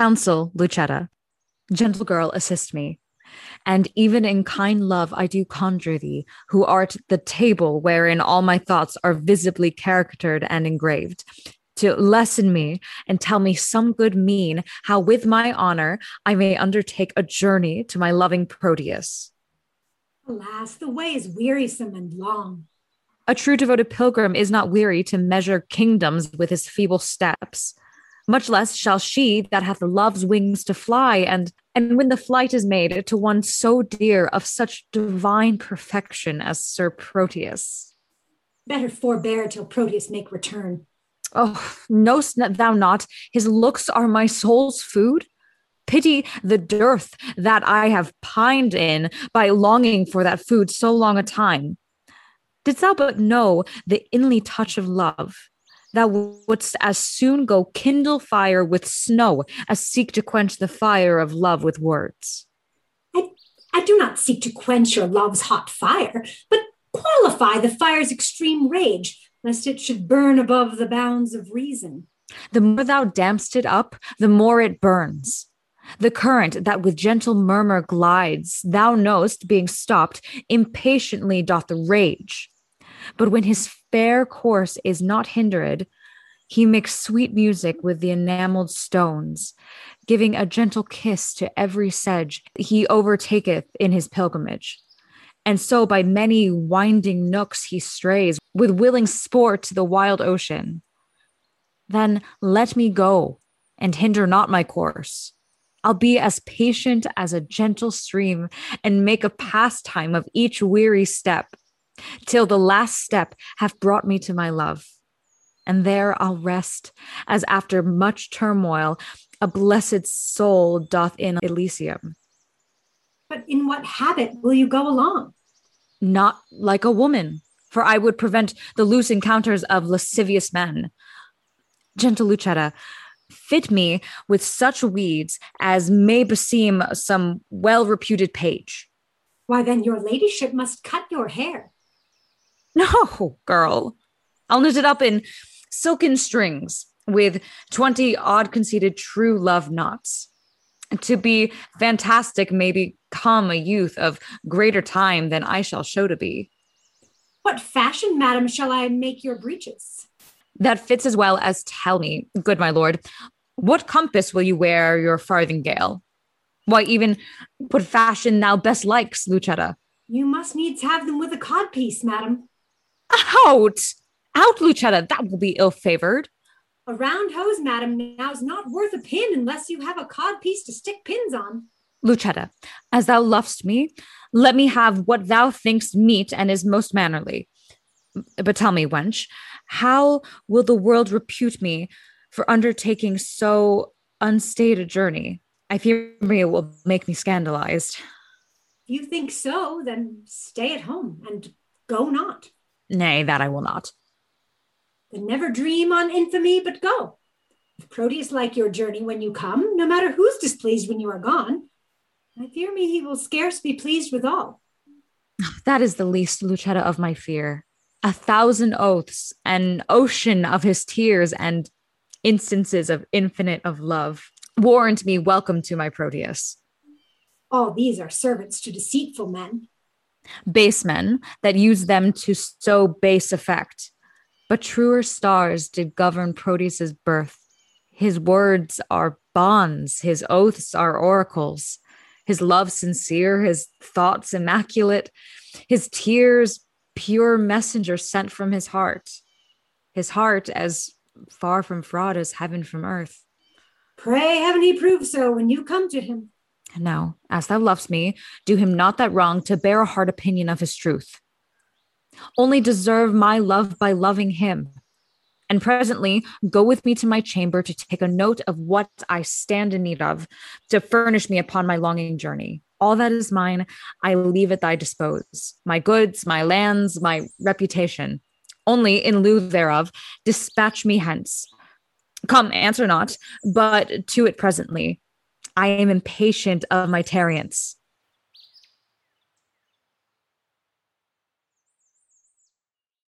Counsel, Lucetta. Gentle girl, assist me. And even in kind love, I do conjure thee, who art the table wherein all my thoughts are visibly caricatured and engraved, to lessen me and tell me some good mean, how with my honor I may undertake a journey to my loving Proteus. Alas, the way is wearisome and long. A true devoted pilgrim is not weary to measure kingdoms with his feeble steps much less shall she that hath love's wings to fly and and when the flight is made to one so dear of such divine perfection as sir proteus. Better forbear till proteus make return. Oh knowst thou not his looks are my soul's food? Pity the dearth that i have pined in by longing for that food so long a time. Didst thou but know the inly touch of love thou wouldst as soon go kindle fire with snow as seek to quench the fire of love with words. I, I do not seek to quench your love's hot fire, but qualify the fire's extreme rage, lest it should burn above the bounds of reason. The more thou dampst it up, the more it burns. The current that with gentle murmur glides, thou know'st, being stopped, impatiently doth rage. But when his fair course is not hindered, he makes sweet music with the enameled stones, giving a gentle kiss to every sedge he overtaketh in his pilgrimage. And so by many winding nooks he strays, with willing sport to the wild ocean. Then let me go, and hinder not my course. I'll be as patient as a gentle stream, and make a pastime of each weary step till the last step have brought me to my love. And there I'll rest, as after much turmoil, a blessed soul doth in Elysium. But in what habit will you go along? Not like a woman, for I would prevent the loose encounters of lascivious men. Gentle Lucetta, fit me with such weeds as may beseem some well reputed page. Why, then your ladyship must cut your hair. No, girl. I'll knit it up in silken strings with 20 odd conceited true love knots. To be fantastic may become a youth of greater time than I shall show to be. What fashion, madam, shall I make your breeches? That fits as well as tell me, good my lord, what compass will you wear your farthingale? Why, even what fashion thou best likes, Lucetta? You must needs have them with a codpiece, madam. Out! Out, Lucetta, that will be ill favored. A round hose, madam, now's not worth a pin unless you have a cod piece to stick pins on. Lucetta, as thou lovest me, let me have what thou thinkst meet and is most mannerly. But tell me, wench, how will the world repute me for undertaking so unstaid a journey? I fear me it will make me scandalized. If you think so, then stay at home and go not. Nay, that I will not. Then never dream on infamy, but go. If Proteus like your journey when you come, no matter who's displeased when you are gone, I fear me he will scarce be pleased with all. That is the least, Lucetta, of my fear. A thousand oaths, an ocean of his tears, and instances of infinite of love warrant me welcome to my Proteus. All these are servants to deceitful men, base men that use them to so base effect. But truer stars did govern Proteus's birth. His words are bonds, his oaths are oracles, his love sincere, his thoughts immaculate, his tears pure messengers sent from his heart, his heart as far from fraud as heaven from earth. Pray heaven he prove so when you come to him. Now, as thou lovest me, do him not that wrong to bear a hard opinion of his truth. Only deserve my love by loving him. And presently go with me to my chamber to take a note of what I stand in need of to furnish me upon my longing journey. All that is mine, I leave at thy dispose my goods, my lands, my reputation. Only in lieu thereof, dispatch me hence. Come, answer not, but to it presently I am impatient of my tarriance.